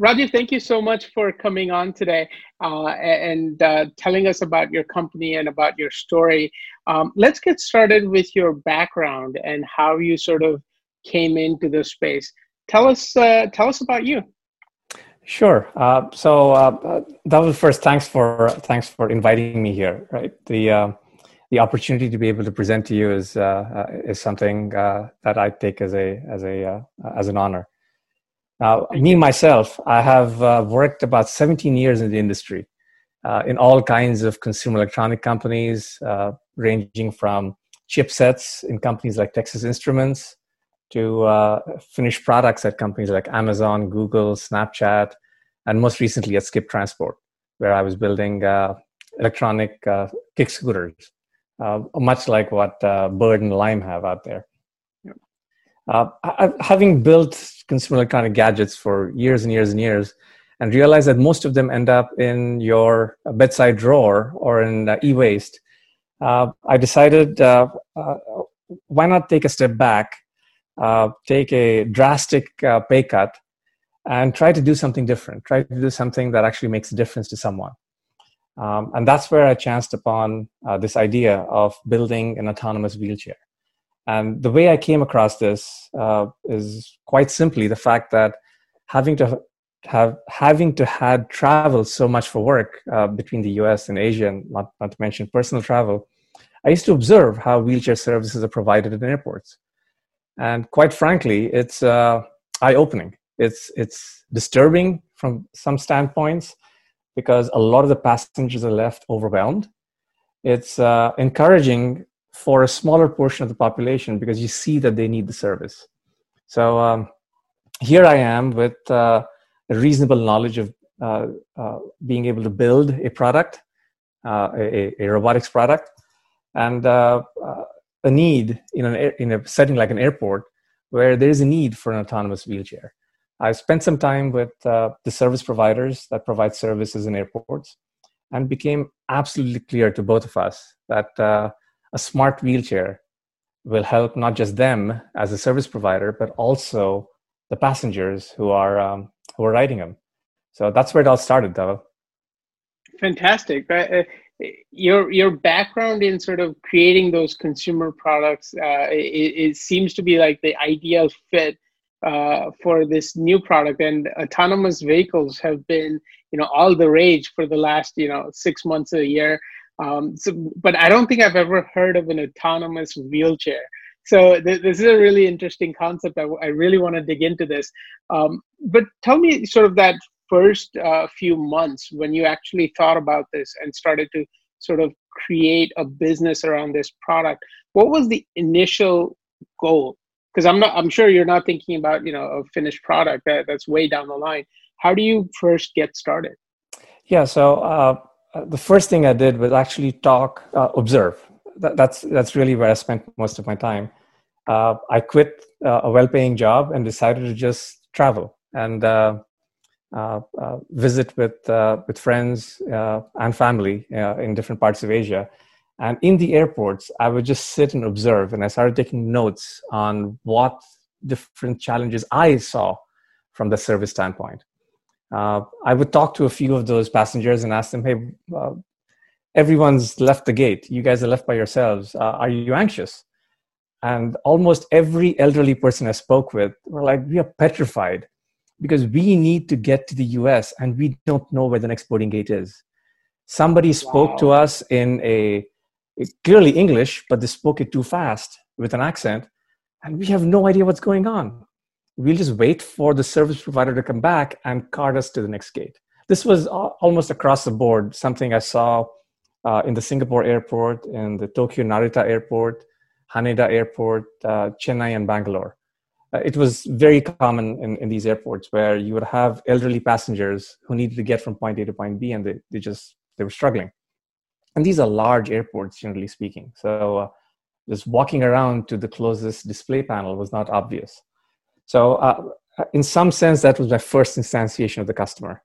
Rajiv, thank you so much for coming on today uh, and uh, telling us about your company and about your story. Um, let's get started with your background and how you sort of came into this space. Tell us, uh, tell us about you. Sure. Uh, so uh, that was first. Thanks for thanks for inviting me here. Right. The uh, the opportunity to be able to present to you is is something that I take as a as a as an honor. Now, me myself, I have uh, worked about 17 years in the industry uh, in all kinds of consumer electronic companies, uh, ranging from chipsets in companies like Texas Instruments to uh, finished products at companies like Amazon, Google, Snapchat, and most recently at Skip Transport, where I was building uh, electronic uh, kick scooters, much like what Bird and Lime have out there. Uh, having built consumer electronic gadgets for years and years and years, and realized that most of them end up in your bedside drawer or in uh, e-waste, uh, I decided uh, uh, why not take a step back, uh, take a drastic pay cut, and try to do something different. Try to do something that actually makes a difference to someone. Um, and that's where I chanced upon this idea of building an autonomous wheelchair. And the way I came across this uh, is quite simply the fact that having to have having to had traveled so much for work uh, between the U.S. and Asia, and not, not to mention personal travel, I used to observe how wheelchair services are provided in airports, and quite frankly, it's uh, eye-opening. It's it's disturbing from some standpoints because a lot of the passengers are left overwhelmed. It's uh, encouraging for a smaller portion of the population because you see that they need the service. So um, here I am with uh, a reasonable knowledge of uh, uh, being able to build a product, uh, a, a, robotics product, and uh, uh, a need in, an, in a setting like an airport where there is a need for an autonomous wheelchair. I spent some time with the service providers that provide services in airports and became absolutely clear to both of us that a smart wheelchair will help not just them as a service provider, but also the passengers who are um, who are riding them. So that's where it all started, though. Fantastic. Uh, your your background in sort of creating those consumer products, uh, it, it, seems to be like the ideal fit uh, for this new product. And autonomous vehicles have been, you know, all the rage for the last, you know, six months a year. Um, so, but I don't think I've ever heard of an autonomous wheelchair. So th- this is a really interesting concept. I, w- I really want to dig into this. Um, but tell me sort of that first uh, few months when you actually thought about this and started to sort of create a business around this product. What was the initial goal? Because I'm not, I'm sure you're not thinking about you know a finished product that, that's way down the line. How do you first get started? Yeah, so uh, uh, the first thing I did was actually talk, uh, observe. That, that's that's really where I spent most of my time. Uh, I quit uh, a well-paying job and decided to just travel and uh, visit with with friends and family in different parts of Asia. And in the airports, I would just sit and observe, and I started taking notes on what different challenges I saw from the service standpoint uh, I would talk to a few of those passengers and ask them, "Hey, uh, everyone's left the gate. You guys are left by yourselves. Uh, are you anxious?" And almost every elderly person I spoke with were like, "We are petrified because we need to get to the U.S. and we don't know where the next boarding gate is." Somebody spoke wow. to us in a clearly English, but they spoke it too fast with an accent, and we have no idea what's going on we'll just wait for the service provider to come back and cart us to the next gate. This was almost across the board, something I saw uh, in the Singapore airport, in the Tokyo Narita airport, Haneda airport, uh, Chennai, and Bangalore. Uh, it was very common in, in these airports where you would have elderly passengers who needed to get from point A to point B, and they, they just they were struggling. And these are large airports, generally speaking. So uh, just walking around to the closest display panel was not obvious. So, uh, in some sense, that was my first instantiation of the customer.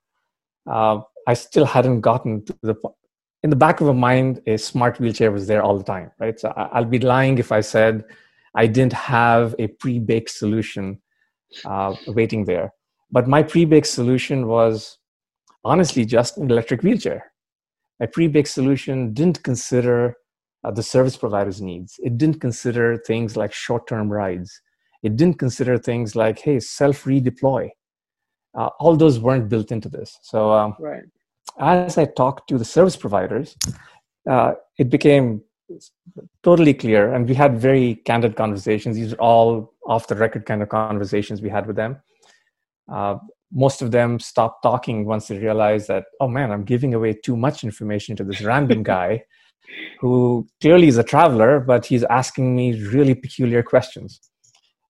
Uh, I still hadn't gotten to the point. in the back of my mind, a smart wheelchair was there all the time, right? So I'll be lying if I said I didn't have a pre-baked solution uh, waiting there. But my pre-baked solution was honestly just an electric wheelchair. My pre-baked solution didn't consider uh, the service provider's needs. It didn't consider things like short-term rides. It didn't consider things like, hey, self-redeploy. Uh, all those weren't built into this. So um, right. as I talked to the service providers, uh, it became totally clear, and we had very candid conversations. These are all off the record kind of conversations we had with them. Uh, most of them stopped talking once they realized that, oh man, I'm giving away too much information to this random guy who clearly is a traveler, but he's asking me really peculiar questions.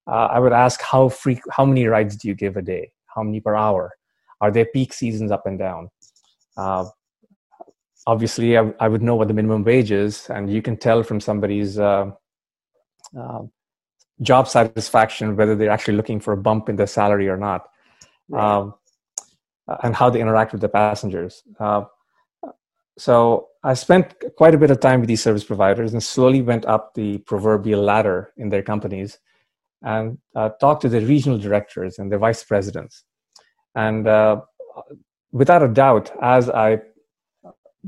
Uh, I would ask how free, how many rides do you give a day? How many per hour? Are there peak seasons up and down? Uh, obviously, I, I, would know what the minimum wage is, and you can tell from somebody's uh, uh job satisfaction whether they're actually looking for a bump in their salary or not right. um, and how they interact with the passengers. Uh, so I spent quite a bit of time with these service providers and slowly went up the proverbial ladder in their companies and uh, talked to the regional directors and the vice presidents. And uh, without a doubt, as I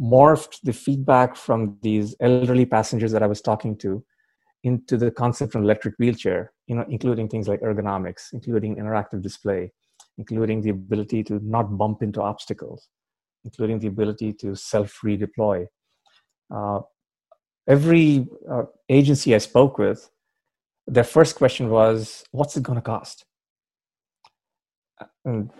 morphed the feedback from these elderly passengers that I was talking to into the concept of an electric wheelchair, you know, including things like ergonomics, including interactive display, including the ability to not bump into obstacles, including the ability to self redeploy. Uh, every uh, agency I spoke with, their first question was, What's it going to cost? And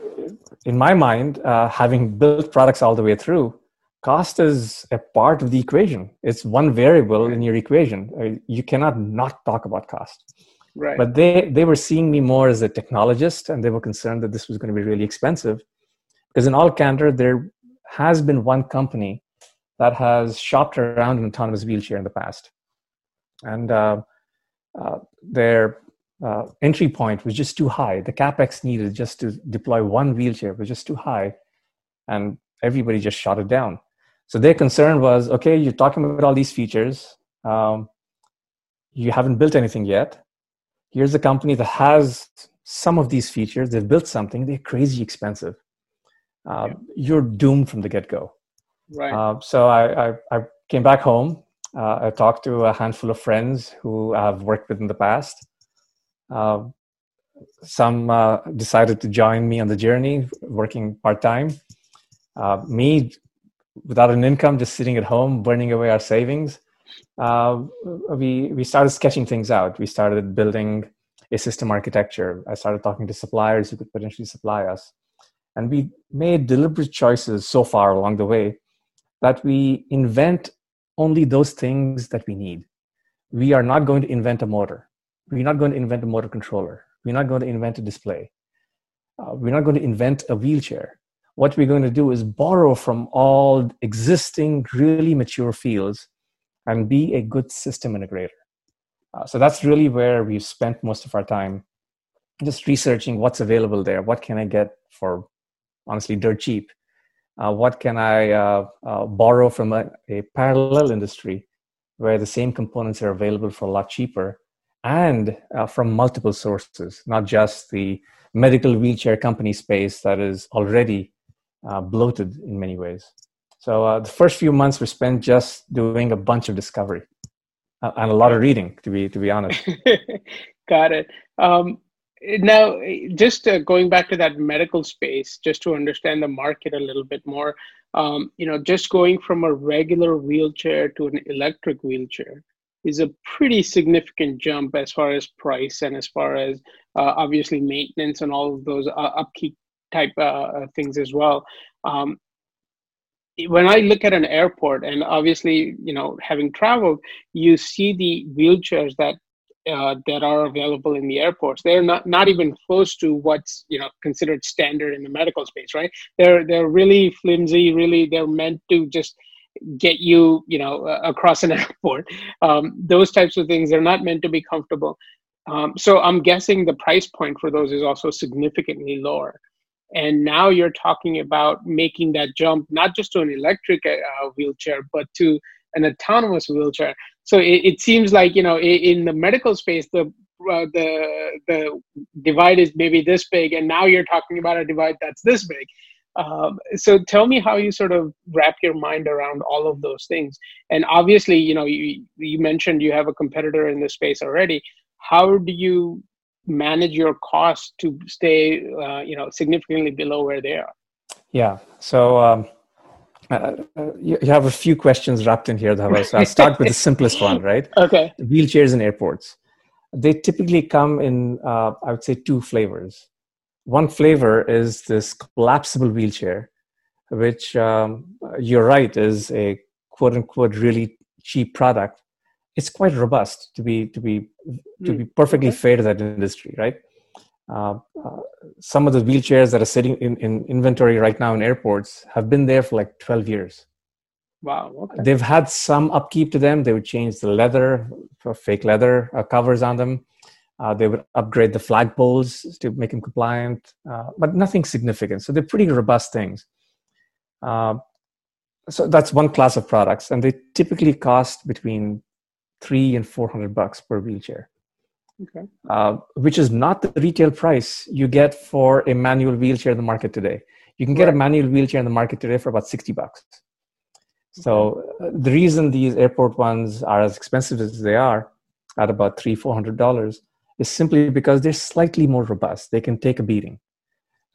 in my mind, uh, having built products all the way through, cost is a part of the equation. It's one variable in your equation. Uh, you cannot not talk about cost. Right. But they, they were seeing me more as a technologist and they were concerned that this was going to be really expensive. Because in all candor, there has been one company that has shopped around an autonomous wheelchair in the past. And uh, uh, their uh, entry point was just too high. The capex needed just to deploy one wheelchair was just too high. And everybody just shot it down. So their concern was okay, you're talking about all these features. Um, you haven't built anything yet here's a company that has some of these features they've built something they're crazy expensive uh, yeah. you're doomed from the get-go right uh, so I, I, I, came back home uh, i talked to a handful of friends who i've worked with in the past uh, some uh, decided to join me on the journey working part-time uh, me without an income just sitting at home burning away our savings uh, we we started sketching things out. We started building a system architecture. I started talking to suppliers who could potentially supply us, and we made deliberate choices so far along the way that we invent only those things that we need. We are not going to invent a motor. We're not going to invent a motor controller. We're not going to invent a display. Uh, we're not going to invent a wheelchair. What we're going to do is borrow from all existing, really mature fields and be a good system integrator. Uh, so that's really where we've spent most of our time just researching what's available there. What can I get for honestly dirt cheap? Uh, what can I uh, uh borrow from a, a, parallel industry where the same components are available for a lot cheaper and uh, from multiple sources, not just the medical wheelchair company space that is already uh, bloated in many ways. So uh, the first few months were spent just doing a bunch of discovery and a lot of reading, to be to be honest. Got it. Um, now, just uh, going back to that medical space, just to understand the market a little bit more, um, you know, just going from a regular wheelchair to an electric wheelchair is a pretty significant jump as far as price and as far as uh, obviously maintenance and all of those uh, upkeep type uh, things as well. Um, when I look at an airport, and obviously, you know, having traveled, you see the wheelchairs that uh, that are available in the airports. They're not not even close to what's you know considered standard in the medical space, right? They're they're really flimsy. Really, they're meant to just get you you know uh, across an airport. Um, those types of things. They're not meant to be comfortable. Um, so I'm guessing the price point for those is also significantly lower and now you're talking about making that jump not just to an electric uh, wheelchair but to an autonomous wheelchair so it, it, seems like you know in the medical space the uh, the the divide is maybe this big, and now you're talking about a divide that's this big. Um, so tell me how you sort of wrap your mind around all of those things. And obviously, you know, you, you mentioned you have a competitor in this space already. How do you manage your costs to stay, uh, you know, significantly below where they are? Yeah. So um, uh, uh you, you, have a few questions wrapped in here. So I'll start with the simplest one, right? Okay. Wheelchairs in airports. They typically come in, uh, I would say, two flavors one flavor is this collapsible wheelchair, which um, you're right is a quote unquote really cheap product. It's quite robust to be to be to be hmm. perfectly fair to that industry, right? Uh, uh, some of the wheelchairs that are sitting in, in inventory right now in airports have been there for like 12 years. Wow. Okay. They've had some upkeep to them. They would change the leather, fake leather uh, covers on them. Uh, they would upgrade the flagpoles to make them compliant, uh, but nothing significant. So they're pretty robust things. Uh, so that's one class of products, and they typically cost between three and four hundred bucks per wheelchair. Okay. Uh, which is not the retail price you get for a manual wheelchair in the market today. You can get right. a manual wheelchair in the market today for about sixty bucks. So uh, the reason these airport ones are as expensive as they are, at about three four hundred dollars, is simply because they're slightly more robust. They can take a beating.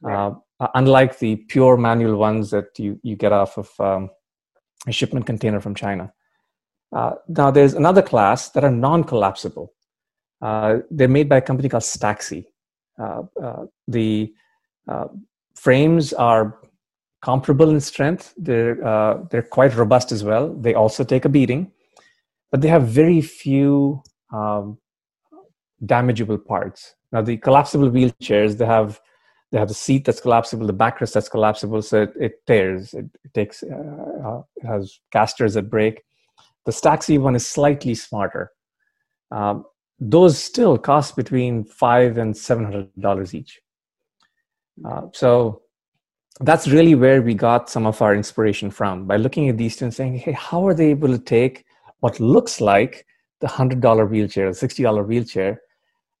Right. Uh, unlike the pure manual ones that you, you get off of um, a shipment container from China. Uh, now, there's another class that are non collapsible. Uh, they're made by a company called Staxi. Uh, uh, the frames are comparable in strength, they're, they're quite robust as well. They also take a beating, but they have very few um, damageable parts. Now the collapsible wheelchairs, they have they have the seat that's collapsible, the backrest that's collapsible, so it, it tears. It, it takes uh, it has casters that break. The Staxi one is slightly smarter. Um, those still cost between five and seven hundred dollars each. Uh, so that's really where we got some of our inspiration from by looking at these two and saying, hey, how are they able to take what looks like the hundred dollar wheelchair, the sixty dollar wheelchair,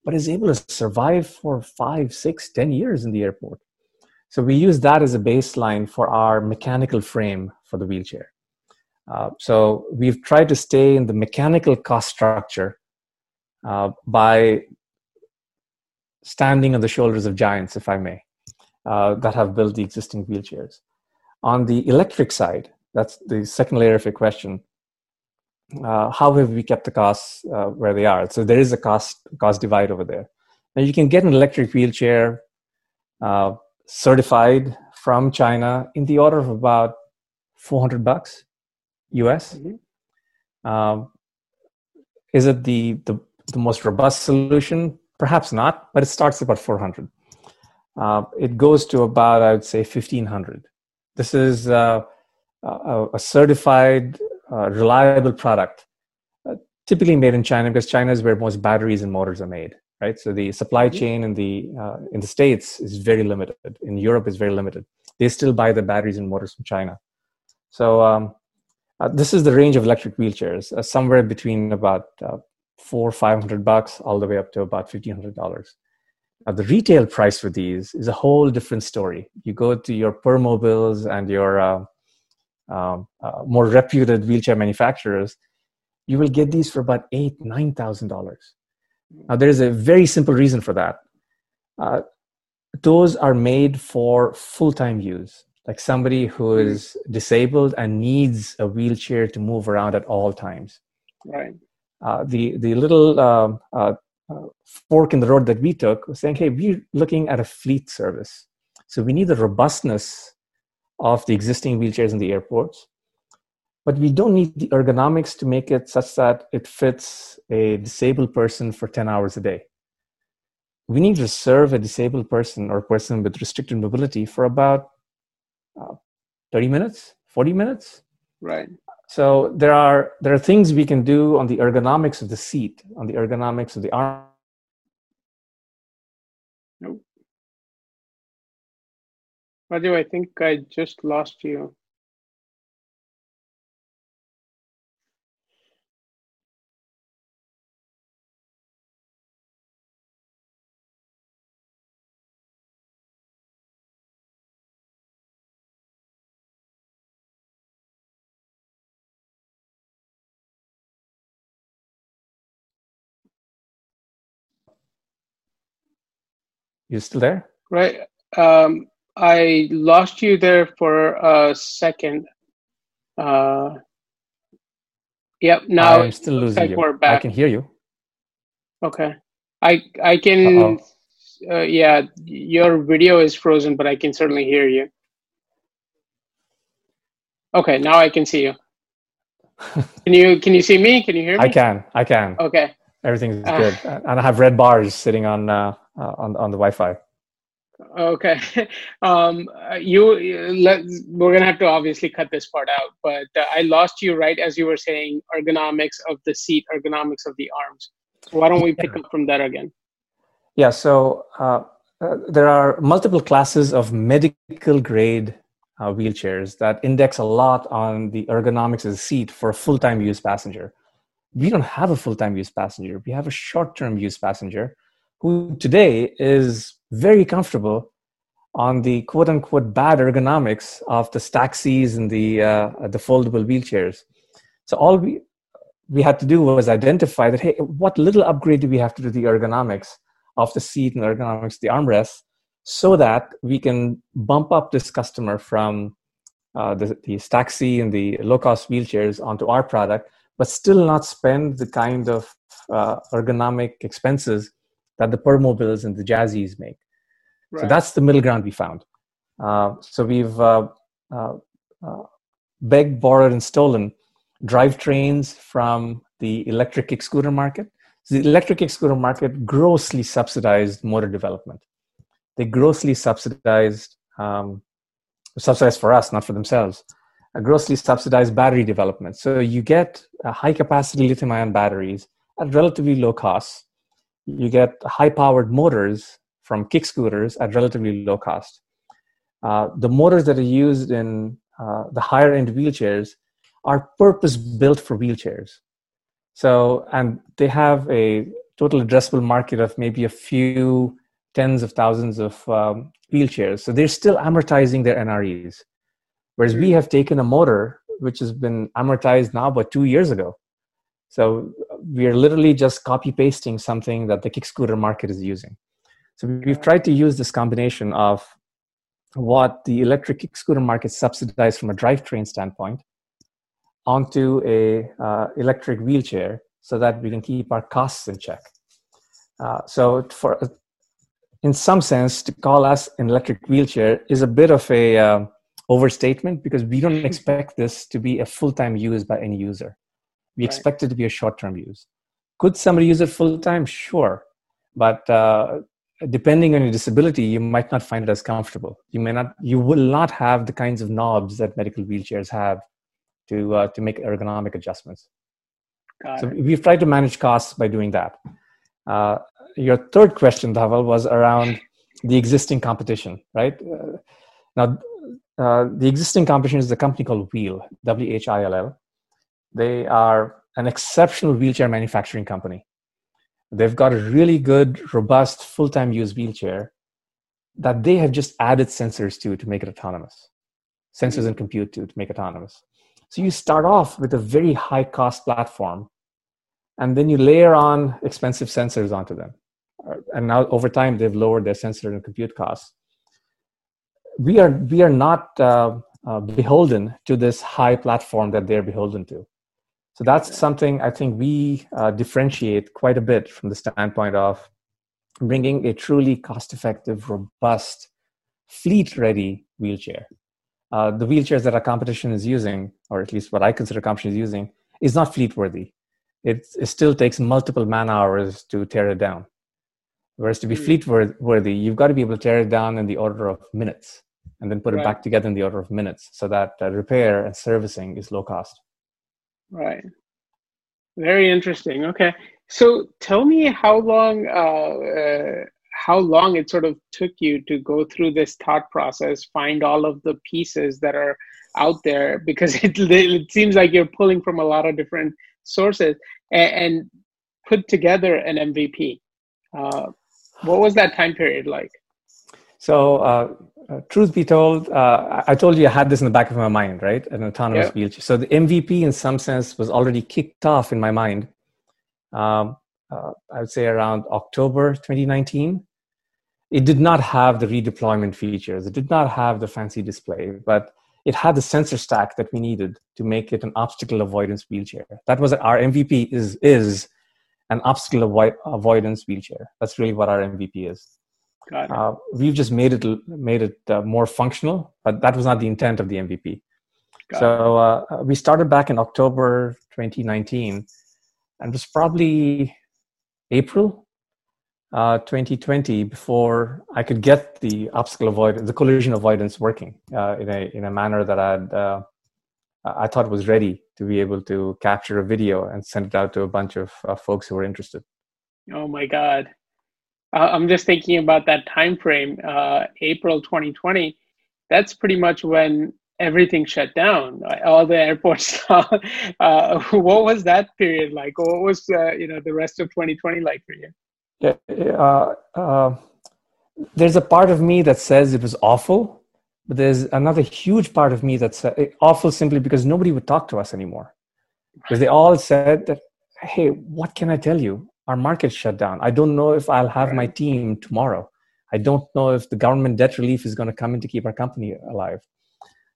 but is able to survive for five, six, ten years in the airport. So we use that as a baseline for our mechanical frame for the wheelchair. Uh, so we've tried to stay in the mechanical cost structure uh, by standing on the shoulders of giants, if I may, uh, that have built the existing wheelchairs. On the electric side, that's the second layer of your question uh, how have we kept the costs uh, where they are? So there is a cost cost divide over there. Now you can get an electric wheelchair uh, certified from China in the order of about 400 bucks US. Mm-hmm. Um, is it the, the, the most robust solution? Perhaps not, but it starts about 400. Uh, it goes to about, I would say, 1500. This is uh, a, a certified uh, reliable product, uh, typically made in China because China is where most batteries and motors are made, right? So the supply mm-hmm. chain in the uh, in the states is very limited. In Europe, is very limited. They still buy the batteries and motors from China. So um, uh, this is the range of electric wheelchairs, uh, somewhere between about uh, four five hundred bucks all the way up to about fifteen hundred dollars. Now, the retail price for these is a whole different story. You go to your Permobiles and your uh, um, uh, more reputed wheelchair manufacturers, you will get these for about eight, nine thousand dollars. Now, there is a very simple reason for that. Uh, those are made for full-time use, like somebody who hmm. disabled and needs a wheelchair to move around at all times. Right. Uh, the the little um, uh, fork in the road that we took was saying, "Hey, we're looking at a fleet service, so we need the robustness of the existing wheelchairs in the airports. But we don't need the ergonomics to make it such that it fits a disabled person for 10 hours a day. We need to serve a disabled person or person with restricted mobility for about uh, 30 minutes, 40 minutes. Right. So there are there are things we can do on the ergonomics of the seat, on the ergonomics of the arm Raju, I think I just lost you. You still there? Right. Um, I lost you there for a second. Uh, yep. Now I'm still losing like you. I can hear you. Okay. I I can. Uh, yeah, your video is frozen, but I can certainly hear you. Okay, now I can see you. Can you can you see me? Can you hear me? I can. I can. Okay. Everything's Ah. good, and I have red bars sitting on uh, uh, on on the Wi-Fi. Okay. Um, uh, you you- let we're gonna have to obviously cut this part out, but uh, I lost you right as you were saying ergonomics of the seat, ergonomics of the arms. Why don't we pick up from that again? Yeah. So uh, uh, there are multiple classes of medical grade uh, wheelchairs that index a lot on the ergonomics of the seat for a full-time use passenger. We don't have a full-time use passenger. We have a short-term use passenger who today is very comfortable on the quote-unquote bad ergonomics of the Staxies and the uh, the foldable wheelchairs. So all we we had to do was identify that hey, what little upgrade do we have to do the ergonomics of the seat and ergonomics the armrest so that we can bump up this customer from uh, the, the Staxi and the low cost wheelchairs onto our product, but still not spend the kind of uh, ergonomic expenses that the Permobiles and the Jazzies make. So that's the middle ground we found. Uh, so we've uh, uh, uh, begged, borrowed, and stolen drivetrains from the electric kick scooter market. So the electric kick scooter market grossly subsidized motor development. They grossly subsidized, um, subsidized for us, not for themselves. uh, grossly subsidized battery development. So you get uh, high capacity lithium ion batteries at relatively low costs. You get high powered motors from kick scooters at relatively low cost. Uh, the motors that are used in uh, the higher end wheelchairs are purpose built for wheelchairs. So, and they have a total addressable market of maybe a few tens of thousands of um, wheelchairs. So they're still amortizing their NREs. Whereas we have taken a motor which has been amortized now about two years ago. So we are literally just copy pasting something that the kick scooter market is using. So we've tried to use this combination of what the electric kick scooter market subsidized from a drivetrain standpoint onto a uh, electric wheelchair so that we can keep our costs in check. Uh, so for in some sense to call us an electric wheelchair is a bit of a um, overstatement because we don't expect this to be a full-time use by any user we Right. expect it to be a short-term use could somebody use it full-time sure but uh, depending on your disability you might not find it as comfortable you may not you will not have the kinds of knobs that medical wheelchairs have to uh, to make ergonomic adjustments Got so it. we've tried to manage costs by doing that. Uh, your third question, Dhaval, was around the existing competition, right? Uh, now, uh, the existing competition is a company called WHILL, W H I L L. They are an exceptional wheelchair manufacturing company. They've got a really good, robust, full time use wheelchair that they have just added sensors to to make it autonomous, sensors and compute to to make autonomous. So you start off with a very high cost platform, and then you layer on expensive sensors onto them. Uh, And now over time, they've lowered their sensor and compute costs. We are we are not uh, uh, beholden to this high platform that they're beholden to. So that's something I think we uh, differentiate quite a bit from the standpoint of bringing a truly cost-effective, robust, fleet-ready wheelchair uh, the wheelchairs that our competition is using, or at least what I consider competition is using, is not fleet worthy. It, it still takes multiple man hours to tear it down. Whereas to be Hmm. fleet wor- worthy, you've got to be able to tear it down in the order of minutes and then put it back together in the order of minutes so that uh, repair and servicing is low cost. Right. Very interesting. Okay. So tell me how long uh, uh, how long it sort of took you to go through this thought process, find all of the pieces that are out there, because it it seems like you're pulling from a lot of different sources and, and put together an MVP. Uh, what was that time period like? So, uh, uh, truth be told, uh, I told you I had this in the back of my mind, right? An autonomous Yeah. wheelchair. So the MVP, in some sense, was already kicked off in my mind. Um, uh, I would say around October 2019. it did not have the redeployment features. It did not have the fancy display, but it had the sensor stack that we needed to make it an obstacle avoidance wheelchair. That was our MVP is is an obstacle avoid, avoidance wheelchair. That's really what our MVP is. Uh, we've just made it made it uh, more functional, but that was not the intent of the MVP. Got so uh, we started back in October 2019, and it was probably April uh, 2020 before I could get the obstacle avoidance, the collision avoidance working uh, in a in a manner that I'd uh, I thought was ready to be able to capture a video and send it out to a bunch of uh, folks who were interested. Oh my God! Uh, I'm just thinking about that time frame, uh, April 2020. That's pretty much when everything shut down all the airports uh, what was that period like what was uh, you know the rest of 2020 like for you yeah, uh, uh, there's a part of me that says it was awful, but there's another huge part of me that's uh, awful simply because nobody would talk to us anymore. Because they all said that, hey, what can I tell you? Our market shut down. I don't know if I'll have right. my team tomorrow. I don't know if the government debt relief is going to come in to keep our company alive.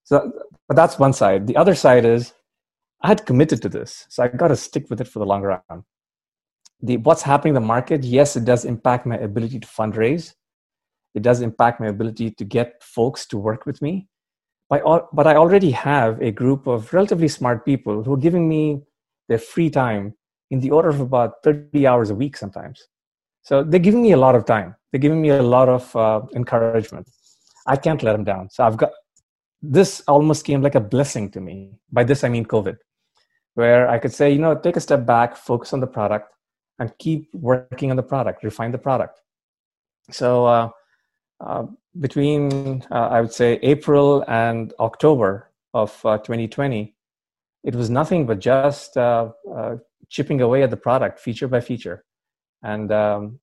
So, but that's one side. The other side is I had committed to this, so I got to stick with it for the long run the what's happening in the market yes it does impact my ability to fundraise it does impact my ability to get folks to work with me but, but i already have a group of relatively smart people who are giving me their free time in the order of about 30 hours a week sometimes. So they're giving me a lot of time. They're giving me a lot of uh, encouragement. I can't let them down. So i've got this almost came like a blessing to me. By this i mean covid where i could say you know take a step back focus on the product and keep working on the product, refine the product. So uh, uh, between uh, I would say April and October of 2020, uh, it was nothing but just uh, uh, chipping away at the product feature by feature, and um,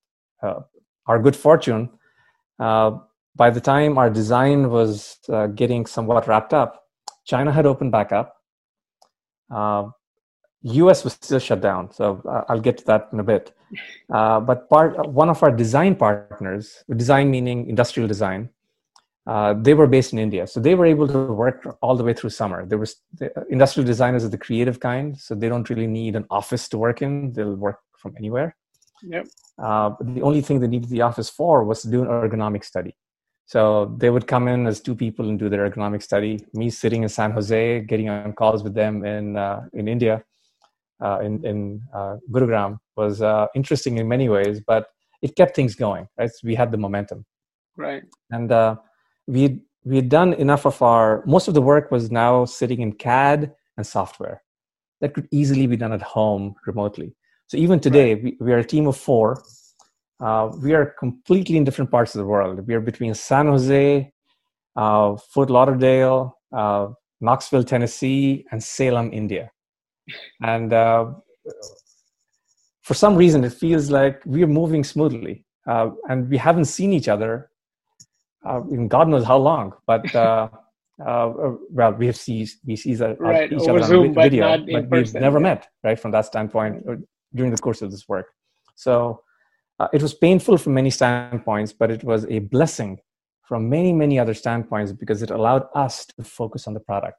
our good fortune. by the time our design was getting somewhat wrapped up, China had opened back up. US was still shut down, so uh, I'll get to that in a bit. Uh, but part one of our design partners, design meaning industrial design, uh, they were based in India, so they were able to work all the way through summer. There was the industrial designers of the creative kind, so they don't really need an office to work in; they'll work from anywhere. Yep. Uh, the only thing they needed the office for was to do an ergonomic study. So they would come in as two people and do their ergonomic study. Me sitting in San Jose, getting on calls with them in uh, in India uh, in, in uh, Gurugram was uh, interesting in many ways, but it kept things going. Right, so we had the momentum. Right, and uh, we we had done enough of our most of the work was now sitting in CAD and software that could easily be done at home remotely. So even today, right. we, we are a team of four. Uh, we are completely in different parts of the world. We are between San Jose, uh, Fort Lauderdale, uh, Knoxville, Tennessee, and Salem, India and uh, for some reason it feels like we're moving smoothly uh, and we haven't seen each other uh, in god knows how long but uh, uh, well we have seen we see uh, right, each other Zoom, on video but, we've person, never yeah. met right from that standpoint during the course of this work so it was painful from many standpoints but it was a blessing from many many other standpoints because it allowed us to focus on the product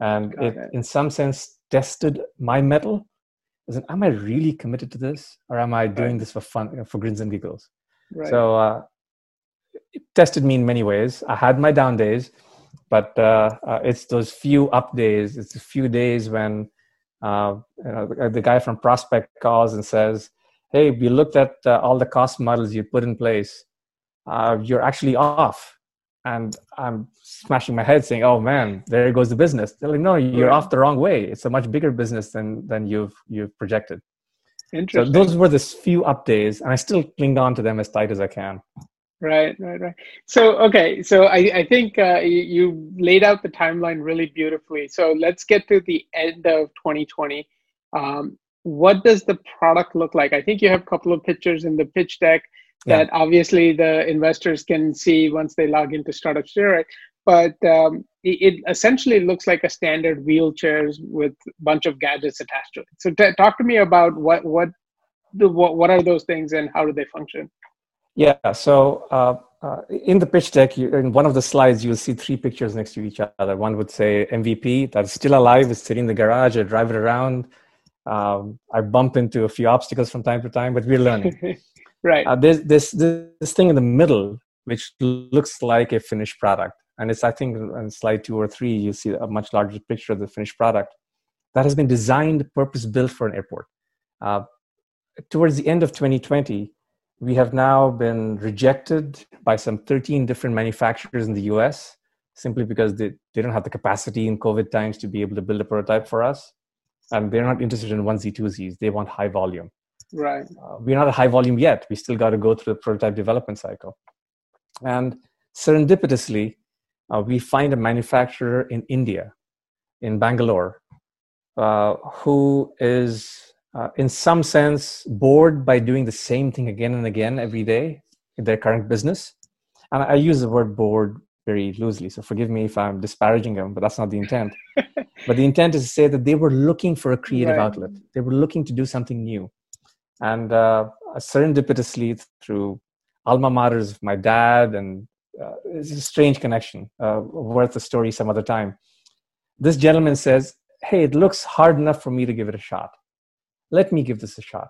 and it, in some sense tested my mettle is am i really committed to this or am i doing right. this for fun you know, for grins and giggles right. so uh, it tested me in many ways i had my down days but uh, uh, it's those few up days it's a few days when uh, you know, the guy from prospect calls and says hey we looked at uh, all the cost models you put in place uh, you're actually off and I'm smashing my head saying, "Oh man, there goes the business." They're like, "No, you're off the wrong way. It's a much bigger business than than you've you've projected." Interesting. So those were the few up days, and I still cling on to them as tight as I can. Right, right, right. So okay, so I I think uh, you, you laid out the timeline really beautifully. So let's get to the end of 2020. Um, what does the product look like? I think you have a couple of pictures in the pitch deck that yeah. obviously the investors can see once they log into Startup Steroid. But um, it, it, essentially looks like a standard wheelchairs with a bunch of gadgets attached to it. So t- talk to me about what what the what, what are those things and how do they function? Yeah. So uh, uh, in the pitch deck, you, in one of the slides, you'll see three pictures next to each other. One would say MVP, that's still alive, is sitting in the garage. I drive it around. Um, I bump into a few obstacles from time to time, but we're learning. right. Uh, there's this, this thing in the middle, which looks like a finished product. And it's, I think, on slide two or three, you see a much larger picture of the finished product that has been designed, purpose built for an airport. Uh, towards the end of 2020, we have now been rejected by some 13 different manufacturers in the US simply because they, they don't have the capacity in COVID times to be able to build a prototype for us. And they're not interested in onesie, twosies. They want high volume. Right. Uh, we're not at high volume yet. We still got to go through the prototype development cycle. And serendipitously, uh, we find a manufacturer in India, in Bangalore, uh, who is uh, in some sense bored by doing the same thing again and again every day in their current business. And i use the word bored very loosely so forgive me if i'm disparaging them but that's not the intent. But the intent is to say that they were looking for a creative right. outlet. They were looking to do something new. And uh, serendipitously through alma maters of my dad and uh, it's a strange connection uh, worth a story some other time. This gentleman says hey it looks hard enough for me to give it a shot let me give this a shot.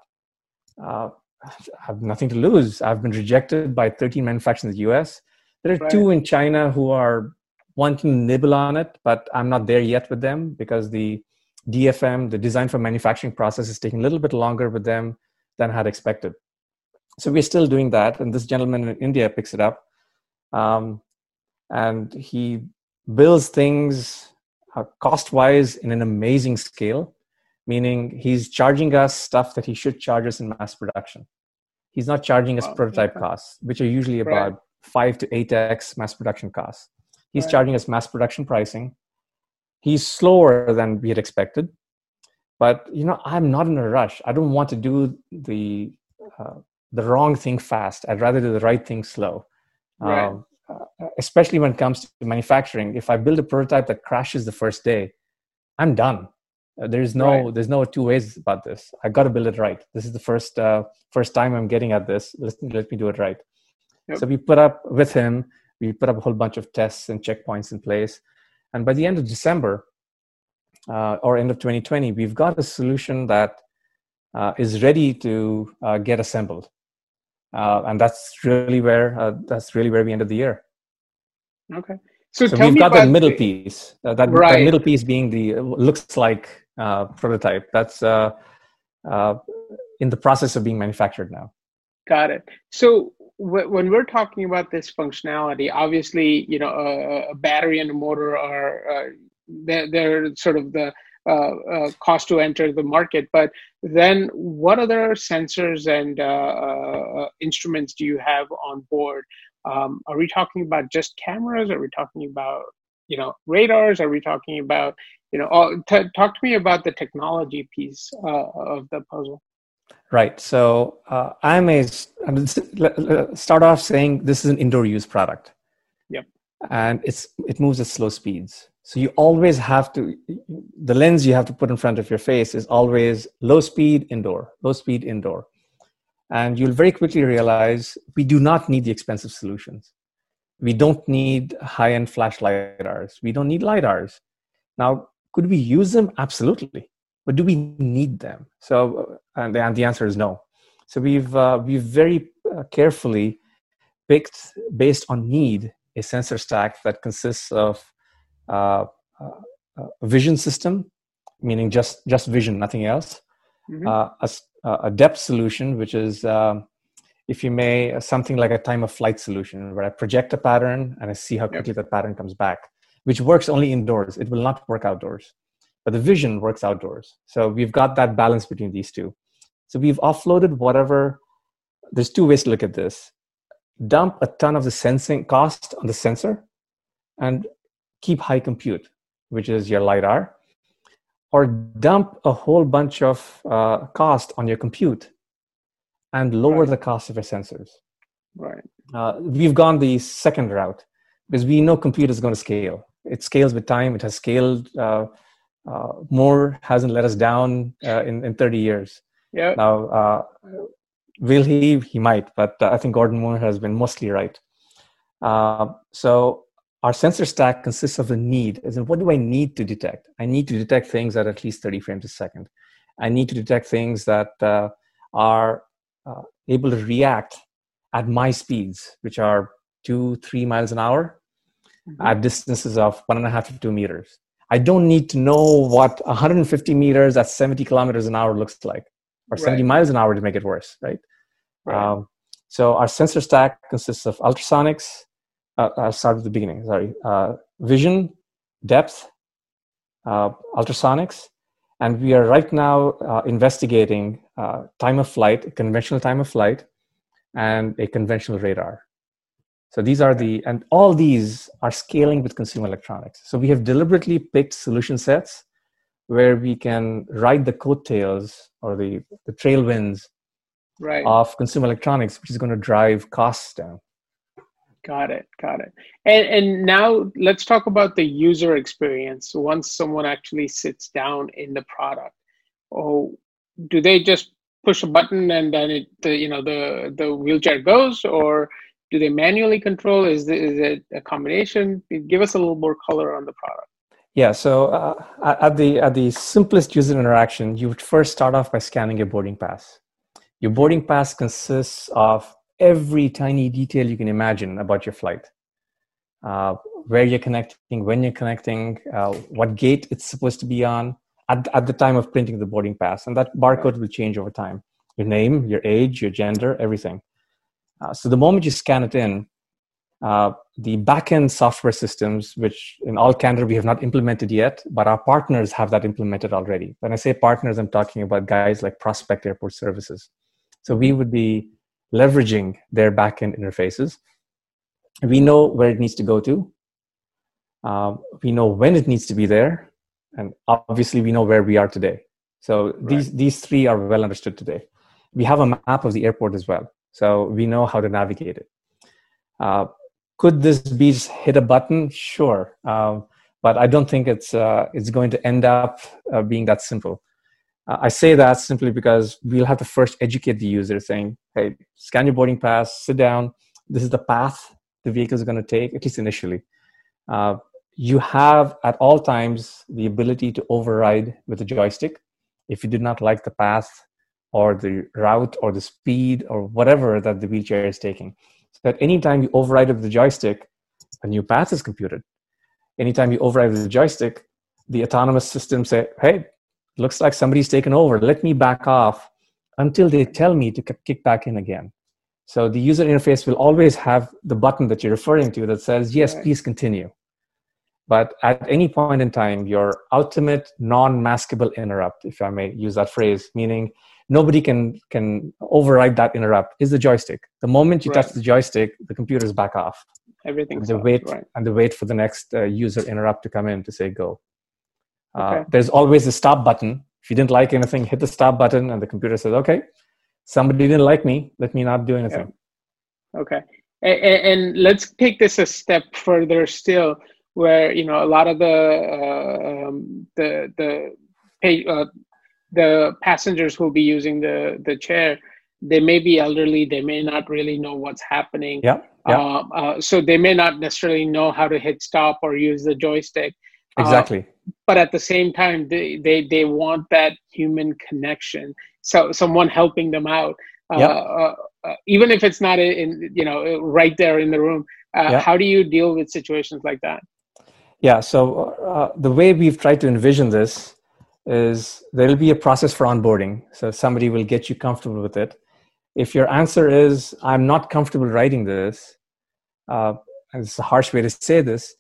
Uh, I have nothing to lose. I've been rejected by 13 manufacturers in the US. There are right. two in China who are wanting to nibble on it, but I'm not there yet with them because the DFM, the design for manufacturing process, is taking a little bit longer with them than I had expected. So we're still doing that, and this gentleman in India picks it up, um, and he builds things uh, cost-wise in an amazing scale meaning he's charging us stuff that he should charge us in mass production. He's not charging us prototype costs, which are usually about five to eight x mass production costs. He's right. charging us mass production pricing. He's slower than we had expected, but you know I'm not in a rush. I don't want to do the uh, the wrong thing fast. I'd rather do the right thing slow. Right. Um, especially when it comes to manufacturing. If I build a prototype that crashes the first day, I'm done. Uh, there's no right. there's no two ways about this. I got to build it right. This is the first uh, first time I'm getting at this. Let, let me do it right. Yep. So we put up with him. We put up a whole bunch of tests and checkpoints in place, and by the end of December uh, or end of 2020, we've got a solution that uh, is ready to uh, get assembled, uh, and that's really where that's really where we ended the year. Okay. So, so we've got that middle the, piece. that, right. that middle piece being the looks like uh, prototype that's uh, uh, in the process of being manufactured now. Got it. So when we're talking about this functionality, obviously, you know, a, a battery and a motor are uh, they're, they're, sort of the uh, uh, cost to enter the market. But then, what other sensors and instruments do you have on board? Um, are we talking about just cameras? Are we talking about you know radars? Are we talking about you know all, t- talk to me about the technology piece uh, of the puzzle. Right. So uh, i'm a I'm start off saying this is an indoor use product. Yep. And it's it moves at slow speeds. So you always have to the lens you have to put in front of your face is always low speed indoor low speed indoor. And you'll very quickly realize we do not need the expensive solutions. We don't need high-end flash lidars we don't need lidars. Now could we use them? Absolutely. But do we need them? So, uh, and the, and the answer is no. So we've uh, we've very uh, carefully picked based on need a sensor stack that consists of uh, uh a vision system, meaning just just vision, nothing else. Mm-hmm. Uh, a, a, depth solution, which is um, if you may, something like a time of flight solution, where I project a pattern and I see how quickly yep. that pattern comes back which works only indoors. It will not work outdoors. But the vision works outdoors. So we've got that balance between these two. So we've offloaded whatever. There's two ways to look at this dump a ton of the sensing cost on the sensor and keep high compute, which is your LiDAR, or dump a whole bunch of uh, cost on your compute and lower right. the cost of your sensors. Right. Uh, we've gone the second route because we know compute is going to scale it scales with time. It has scaled uh, uh, more, hasn't let us down uh, in, in 30 years. Yeah. Now, uh, will he? He might, but uh, I think Gordon Moore has been mostly right. Uh, so our sensor stack consists of a need, as in what do I need to detect? I need to detect things at at least 30 frames a second. I need to detect things that uh, are uh, able to react at my speeds, which are two, three miles an hour, mm-hmm. at distances of one and a half to two meters. I don't need to know what 150 meters at 70 kilometers an hour looks like, or 70 right. miles an hour to make it worse, right? right. Um, so our sensor stack consists of ultrasonics. Uh, I'll start at the beginning. Sorry, uh, vision, depth, uh, ultrasonics, and we are right now uh, investigating uh, time of flight, conventional time of flight, and a conventional radar. So these are the, and all these are scaling with consumer electronics. So we have deliberately picked solution sets where we can ride the coattails or the, the tailwinds right. of consumer electronics, which is going to drive costs down. Got it. Got it. And, and now let's talk about the user experience. Once someone actually sits down in the product, oh, do they just push a button and then it, the, you know, the the wheelchair goes, or do they manually control? Is, is it a combination? Give us a little more color on the product. Yeah, so uh, at the at the simplest user interaction, you would first start off by scanning your boarding pass. Your boarding pass consists of every tiny detail you can imagine about your flight. Uh, where you're connecting, when you're connecting, uh, what gate it's supposed to be on at, at the time of printing the boarding pass. And that barcode will change over time. Your name, your age, your gender, everything. Uh, so the moment you scan it in, uh, the backend software systems, which in all candor we have not implemented yet, but our partners have that implemented already. When I say partners, I'm talking about guys like Prospect Airport Services. So we would be leveraging their backend interfaces. We know where it needs to go to. Uh, we know when it needs to be there, and obviously we know where we are today. So right. these these three are well understood today. We have a map of the airport as well so we know how to navigate it. Uh, could this be just hit a button? Sure. Um, but i don't think it's uh, it's going to end up uh, being that simple. Uh, i say that simply because we'll have to first educate the user saying hey scan your boarding pass sit down. This is the path the vehicle is going to take at least initially. Uh, you have at all times the ability to override with a joystick. If you did not like the path or the route or the speed or whatever that the wheelchair is taking. So that anytime you override with the joystick, a new path is computed. Anytime you override with the joystick, the autonomous system say, hey, looks like somebody's taken over. Let me back off until they tell me to kick back in again. So the user interface will always have the button that you're referring to that says, yes, please continue. But at any point in time, your ultimate non-maskable interrupt, if I may use that phrase, meaning nobody can can override that interrupt is the joystick the moment you right. touch the joystick the computer is back off everything and they wait right. and they wait for the next uh, user interrupt to come in to say go uh, okay. there's always a stop button if you didn't like anything hit the stop button and the computer says okay somebody didn't like me let me not do anything yeah. okay and, and, let's take this a step further still where you know a lot of the uh, um, the the pay, uh, the passengers who will be using the the chair they may be elderly they may not really know what's happening yeah, yeah. Uh, uh, so they may not necessarily know how to hit stop or use the joystick uh, exactly uh, but at the same time they, they they want that human connection so someone helping them out uh, yeah. Uh, even if it's not in you know right there in the room yeah. how do you deal with situations like that yeah so the way we've tried to envision this is there will be a process for onboarding. So somebody will get you comfortable with it. If your answer is, I'm not comfortable writing this, uh, and it's a harsh way to say this,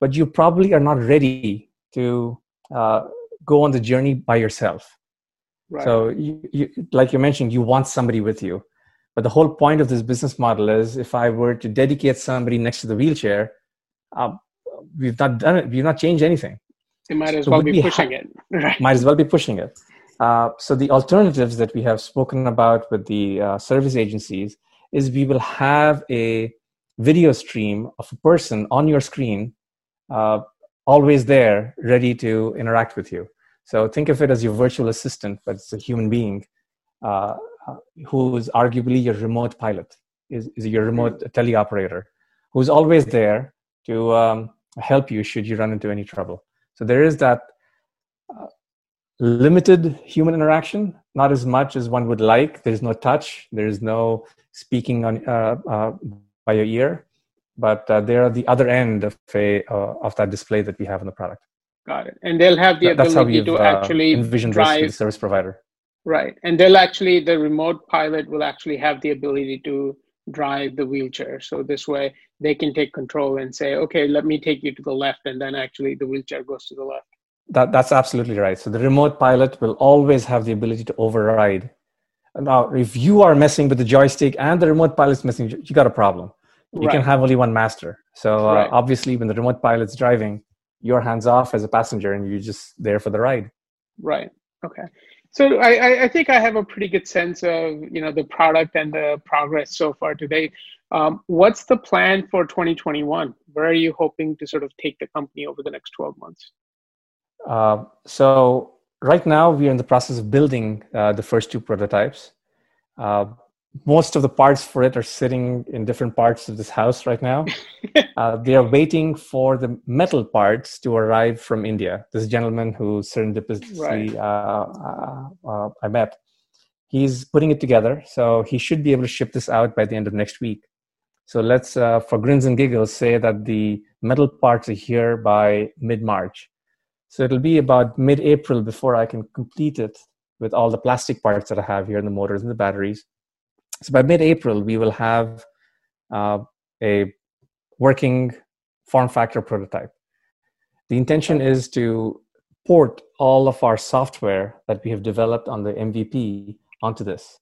but you probably are not ready to uh, go on the journey by yourself. Right. So, you, you, like you mentioned, you want somebody with you. But the whole point of this business model is if I were to dedicate somebody next to the wheelchair, uh, we've not done it, we've not changed anything. They might as so well be pushing ha- it. Right. Might as well be pushing it. Uh, so the alternatives that we have spoken about with the uh, service agencies is we will have a video stream of a person on your screen, uh, always there, ready to interact with you. So think of it as your virtual assistant, but it's a human being uh, who is arguably your remote pilot, is, is your remote teleoperator, who's always there to um, help you should you run into any trouble. So there is that uh, limited human interaction, not as much as one would like. There's no touch. There's no speaking on uh, uh, by your ear, but uh, they're the other end of a uh, of that display that we have in the product. Got it. And they'll have the That's ability to uh, actually envisioned drive. this service provider. Right. And they'll actually, the remote pilot will actually have the ability to drive the wheelchair. So this way they can take control and say, okay, let me take you to the left. And then actually the wheelchair goes to the left. That, that's absolutely right. So the remote pilot will always have the ability to override. Now, if you are messing with the joystick and the remote pilot's messing, you got a problem. You right. can have only one master. So uh, Right. obviously, when the remote pilot's driving, you're hands off as a passenger, and you're just there for the ride. Right. Okay. So I, I- think I have a pretty good sense of you know the product and the progress so far today. Um, what's the plan for 2021? Where are you hoping to sort of take the company over the next 12 months? Uh, so right now we are in the process of building uh, the first two prototypes. Uh, most of the parts for it are sitting in different parts of this house right now. uh, they are waiting for the metal parts to arrive from India. This gentleman who serendipitously Right. uh, uh, uh, I met, he's putting it together. So he should be able to ship this out by the end of next week. So let's, uh, for grins and giggles, say that the metal parts are here by mid March. So it'll be about mid April before I can complete it with all the plastic parts that I have here in the motors and the batteries. So by mid April, we will have uh, a working form factor prototype. The intention is to port all of our software that we have developed on the MVP onto this.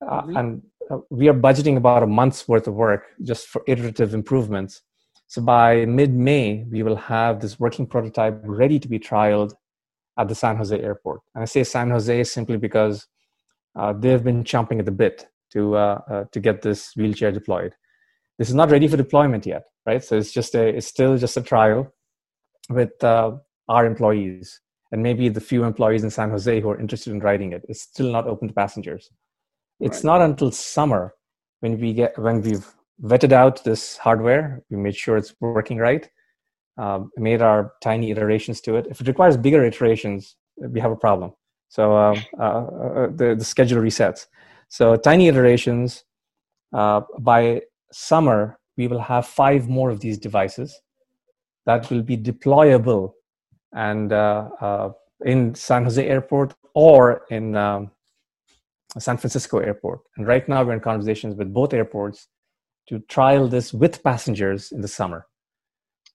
Uh, Mhm. and uh, we are budgeting about a month's worth of work just for iterative improvements. So by mid May, we will have this working prototype ready to be trialed at the San Jose airport. And I say San Jose simply because uh, they've been chomping at the bit to, uh, uh, to get this wheelchair deployed. This is not ready for deployment yet, right? So it's just a, it's still just a trial with uh, our employees and maybe the few employees in San Jose who are interested in riding it. It's still not open to passengers. It's Right. not until summer when we get when we've vetted out this hardware, we made sure it's working right, um, made our tiny iterations to it. If it requires bigger iterations, we have a problem. So uh, uh, uh, the the schedule resets. So tiny iterations. Uh, by summer, we will have five more of these devices that will be deployable and uh, uh, in San Jose Airport or in um, San Francisco Airport. And right now, we're in conversations with both airports to trial this with passengers in the summer.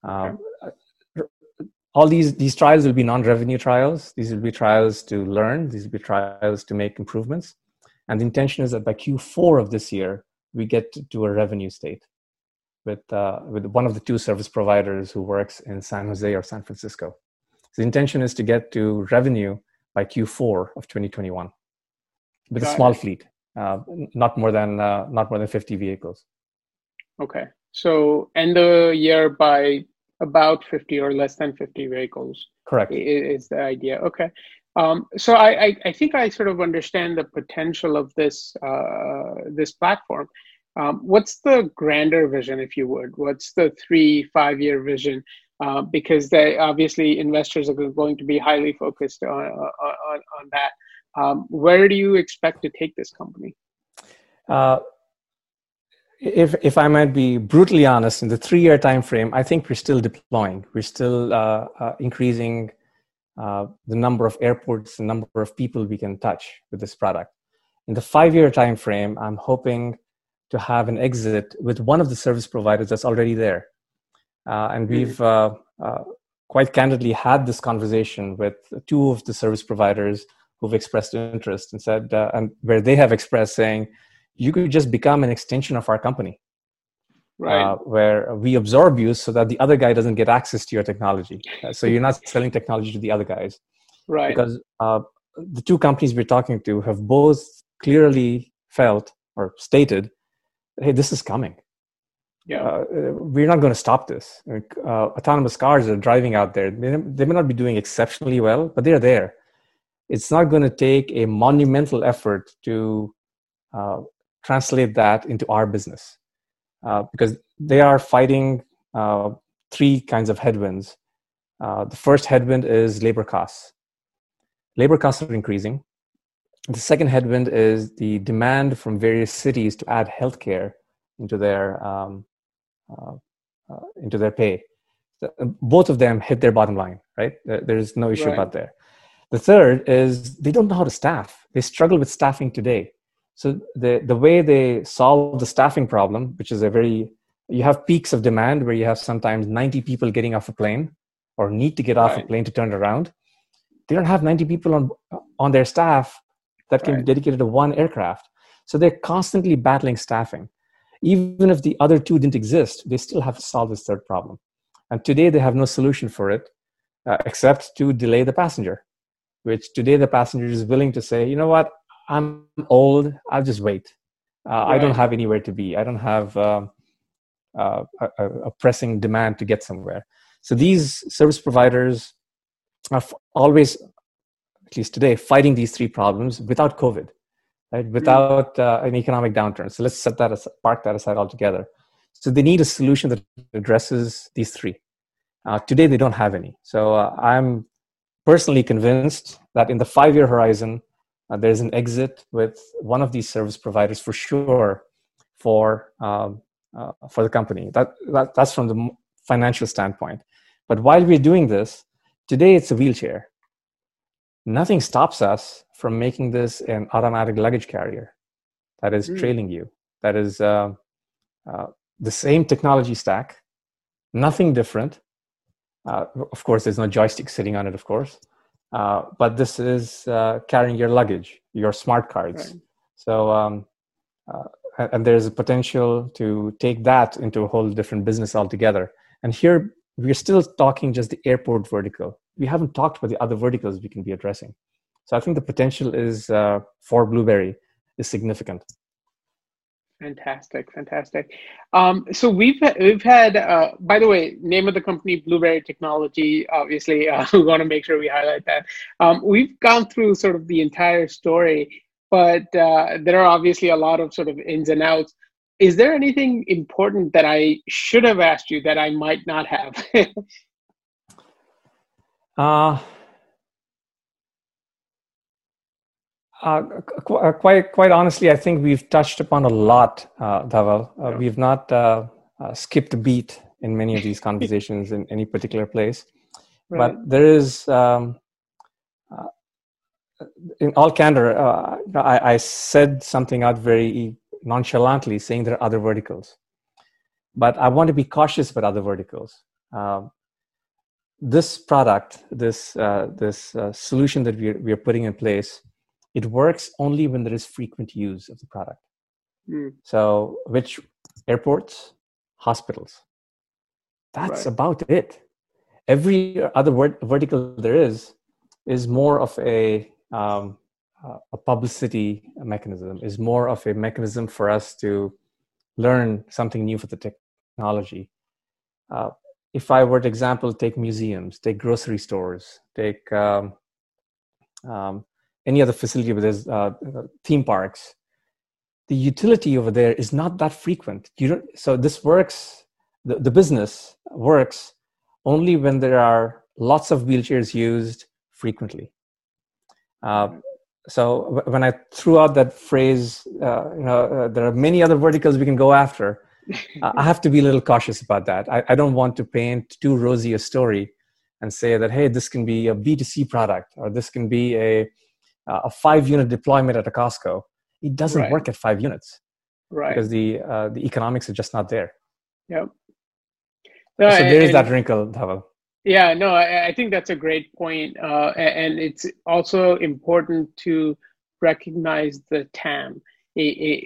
Um, all these these trials will be non-revenue trials. These will be trials to learn. These will be trials to make improvements. And the intention is that by Q4 of this year, we get to, a revenue state with uh, with one of the two service providers who works in San Jose or San Francisco. So the intention is to get to revenue by Q4 of 2021 with a small it. fleet, uh, not more than uh, not more than 50 vehicles. Okay. So end the year by about 50 or less than 50 vehicles. Correct. is the idea. Okay. Um, so I, I, I think I sort of understand the potential of this uh, this platform. Um, what's the grander vision, if you would? What's the three five year vision? Uh, because they obviously investors are going to be highly focused on on, on, that. Um, where do you expect to take this company? Uh, if if I might be brutally honest, in the three-year time frame, I think we're still deploying. We're still uh, uh, increasing uh, the number of airports, the number of people we can touch with this product. In the five-year time frame, I'm hoping to have an exit with one of the service providers that's already there, uh, and we've uh, uh, quite candidly had this conversation with two of the service providers who've expressed interest and said, uh, and where they have expressed saying you could just become an extension of our company Right. uh, where we absorb you so that the other guy doesn't get access to your technology. Uh, so you're not selling technology to the other guys. Right. because uh, the two companies we're talking to have both clearly felt or stated hey this is coming. Yeah. uh, we're not going to stop this. Like, uh, autonomous cars are driving out there. They, they may not be doing exceptionally well but they're there. It's not going to take a monumental effort to uh, translate that into our business uh, because they are fighting uh, three kinds of headwinds. Uh, the first headwind is labor costs. Labor costs are increasing. The second headwind is the demand from various cities to add healthcare into their um, uh, uh, into their pay. Both of them hit their bottom line, right? There's no issue right. about there. The third is they don't know how to staff. They struggle with staffing today. So the the way they solve the staffing problem, which is a very you have peaks of demand where you have sometimes 90 people getting off a plane or need to get off right. a plane to turn around. They don't have 90 people on on their staff that can right. be dedicated to one aircraft. So they're constantly battling staffing. Even if the other two didn't exist, they still have to solve this third problem. And today they have no solution for it uh, except to delay the passenger, which today the passenger is willing to say, you know what, I'm old, I'll just wait. Uh, right. I don't have anywhere to be. I don't have uh, uh a, a, pressing demand to get somewhere. So these service providers are always, at least today, fighting these three problems without COVID right? Hmm. Without uh, an economic downturn. So let's set that aside, park that aside altogether. So they need a solution that addresses these three. Uh, today they don't have any. So uh, I'm personally convinced that in the five-year horizon, uh, there's an exit with one of these service providers for sure for um, uh, for the company. That, that that's from the financial standpoint. But while we're doing this, today it's a wheelchair. Nothing stops us from making this an automatic luggage carrier that is mm. trailing you, that is uh, uh, the same technology stack, nothing different. Uh, of course, there's no joystick sitting on it, of course, uh, but this is uh, carrying your luggage, your smart cards. Right. So, um, uh, and there's a potential to take that into a whole different business altogether. And here, we're still talking just the airport vertical. We haven't talked about the other verticals we can be addressing. So I think the potential is uh, for Blueberry is significant. Fantastic, fantastic. Um, so we've we've had, uh, by the way, name of the company Blueberry Technology. Obviously, uh, we want to make sure we highlight that. Um, we've gone through sort of the entire story, but uh, there are obviously a lot of sort of ins and outs. Is there anything important that I should have asked you that I might not have? uh Uh, qu- uh, quite quite honestly, I think we've touched upon a lot, uh, Dhaval. Uh, yeah. We've not uh, uh, skipped a beat in many of these conversations in any particular place, right. but there is. Um, in all candor, I, I, said something out very nonchalantly, saying there are other verticals, but I want to be cautious about other verticals. Um, this product, this this solution that we are, we are putting in place, it works only when there is frequent use of the product. Mm. So, which airports, hospitals. That's right. about it. Every other word, vertical there is is more of a um, a publicity mechanism. Is more of a mechanism for us to learn something new for the technology. Uh, if I were to example, take museums, take grocery stores, take um, um, any other facility where there's uh, theme parks, the utility over there is not that frequent. You don't, so this works, the, the business works only when there are lots of wheelchairs used frequently. Uh, so when I threw out that phrase, uh, you know, uh, there are many other verticals we can go after. I have to be a little cautious about that. I, I, don't want to paint too rosy a story and say that hey, this can be a B2C product or this can be a uh, a five unit deployment at a Costco, it doesn't right. work at five units. Right. Because the uh, the economics are just not there. Yep. No, so there is that wrinkle, Dhaval. Yeah, no, I, I, think that's a great point. Uh, and it's also important to recognize the TAM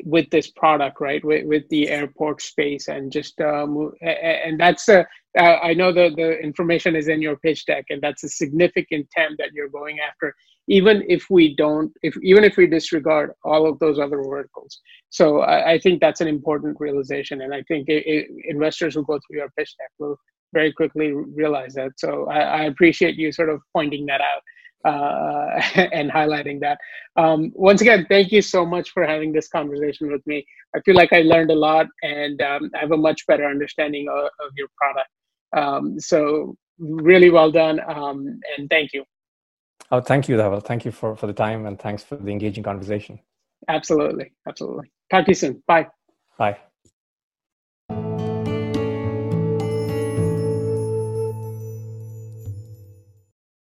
with this product, right? With, with the airport space and just um, and that's a, uh, I know the the information is in your pitch deck, and that's a significant TAM that you're going after even if we don't if even if we disregard all of those other verticals so i, I think that's an important realization and i think it, it, investors who go through your pitch deck will very quickly realize that so I, I, appreciate you sort of pointing that out uh, and highlighting that. Um, once again, thank you so much for having this conversation with me. I feel like I learned a lot and um, I have a much better understanding of, of your product. Um, so really well done um, and thank you. Oh, thank you, Dhaval. Thank you for, for the time and thanks for the engaging conversation. Absolutely. Absolutely. Talk to you soon. Bye. Bye.